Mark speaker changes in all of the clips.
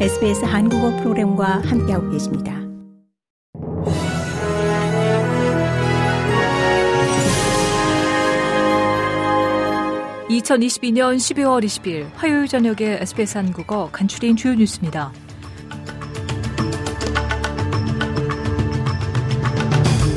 Speaker 1: SBS 한국어 프로그램과 함께하고 계십니다.
Speaker 2: (2022년 12월 20일) 화요일 저녁에 SBS 한국어 간추린 주요 뉴스입니다.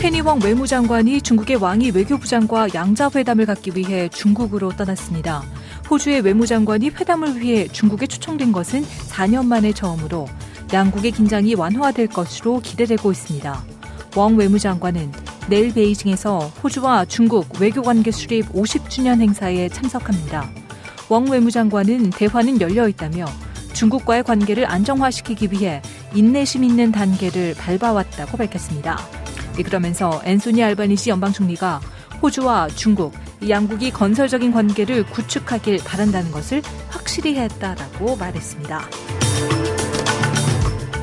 Speaker 2: 페니웡 외무장관이 중국의 왕이 외교부장과 양자회담을 갖기 위해 중국으로 떠났습니다. 호주의 외무장관이 회담을 위해 중국에 초청된 것은 4년 만에 처음으로 양국의 긴장이 완화될 것으로 기대되고 있습니다. 왕 외무장관은 내일 베이징에서 호주와 중국 외교관계 수립 50주년 행사에 참석합니다. 왕 외무장관은 대화는 열려 있다며 중국과의 관계를 안정화시키기 위해 인내심 있는 단계를 밟아왔다고 밝혔습니다. 그러면서 앤소니 알바니시 연방 총리가 호주와 중국, 양국이 건설적인 관계를 구축하길 바란다는 것을 확실히 했다라고 말했습니다.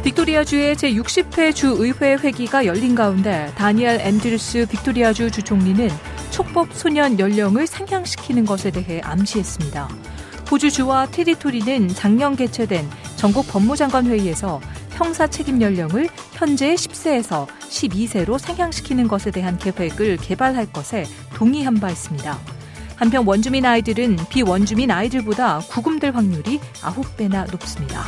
Speaker 2: 빅토리아주의 제60회 주의회 회기가 열린 가운데 다니엘 앤드루스 빅토리아주 주총리는 촉법 소년 연령을 상향시키는 것에 대해 암시했습니다. 호주 주와 territory는 작년 개최된 전국 법무장관 회의에서 형사 책임 연령을 현재의 10세에서 12세로 상향시키는 것에 대한 계획을 개발할 것에 동의한 바 있습니다. 한편 원주민 아이들은 비원주민 아이들보다 구금될 확률이 9배나 높습니다.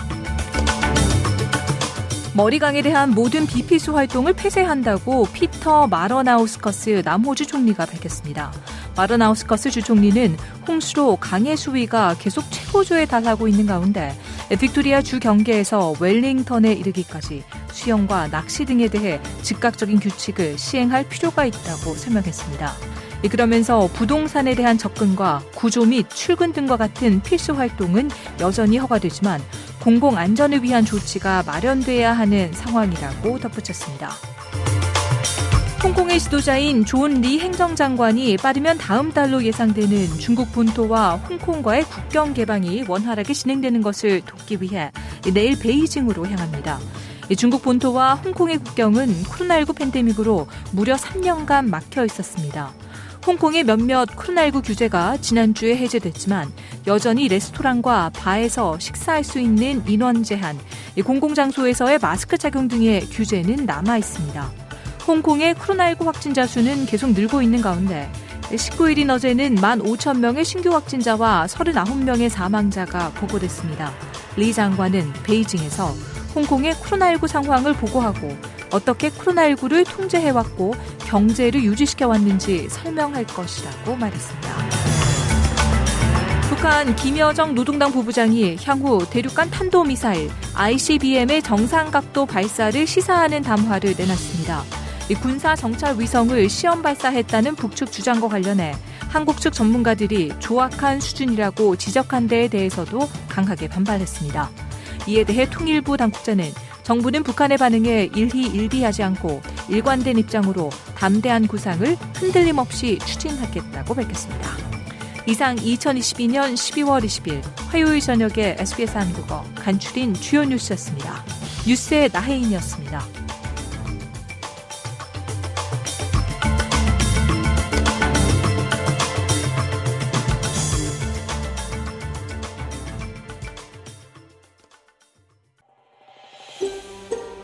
Speaker 2: 머리강에 대한 모든 비필수 활동을 폐쇄한다고 피터 마러나우스커스 남호주 총리가 밝혔습니다. 마러나우스커스 주총리는 홍수로 강의 수위가 계속 최고조에 달하고 있는 가운데 빅토리아 주 경계에서 웰링턴에 이르기까지 수영과 낚시 등에 대해 즉각적인 규칙을 시행할 필요가 있다고 설명했습니다. 그러면서 부동산에 대한 접근과 구조 및 출근 등과 같은 필수 활동은 여전히 허가되지만 공공 안전을 위한 조치가 마련돼야 하는 상황이라고 덧붙였습니다. 홍콩의 지도자인 존 리 행정장관이 빠르면 다음 달로 예상되는 중국 본토와 홍콩과의 국경 개방이 원활하게 진행되는 것을 돕기 위해 내일 베이징으로 향합니다. 중국 본토와 홍콩의 국경은 코로나19 팬데믹으로 무려 3년간 막혀 있었습니다. 홍콩의 몇몇 코로나19 규제가 지난주에 해제됐지만 여전히 레스토랑과 바에서 식사할 수 있는 인원 제한, 공공장소에서의 마스크 착용 등의 규제는 남아 있습니다. 홍콩의 코로나19 확진자 수는 계속 늘고 있는 가운데 19일인 어제는 1만 5천 명의 신규 확진자와 39명의 사망자가 보고됐습니다. 리 장관은 베이징에서 홍콩의 코로나19 상황을 보고하고 어떻게 코로나19를 통제해왔고 경제를 유지시켜왔는지 설명할 것이라고 말했습니다. 북한 김여정 노동당 부부장이 향후 대륙간 탄도미사일 ICBM의 정상각도 발사를 시사하는 담화를 내놨습니다. 군사 정찰 위성을 시험 발사했다는 북측 주장과 관련해 한국 측 전문가들이 조악한 수준이라고 지적한 데에 대해서도 강하게 반발했습니다. 이에 대해 통일부 당국자는 정부는 북한의 반응에 일희일비하지 않고 일관된 입장으로 담대한 구상을 흔들림 없이 추진하겠다고 밝혔습니다. 이상 2022년 12월 20일 화요일 저녁에 SBS 한국어 간추린 주요 뉴스였습니다. 뉴스의 나혜인이었습니다.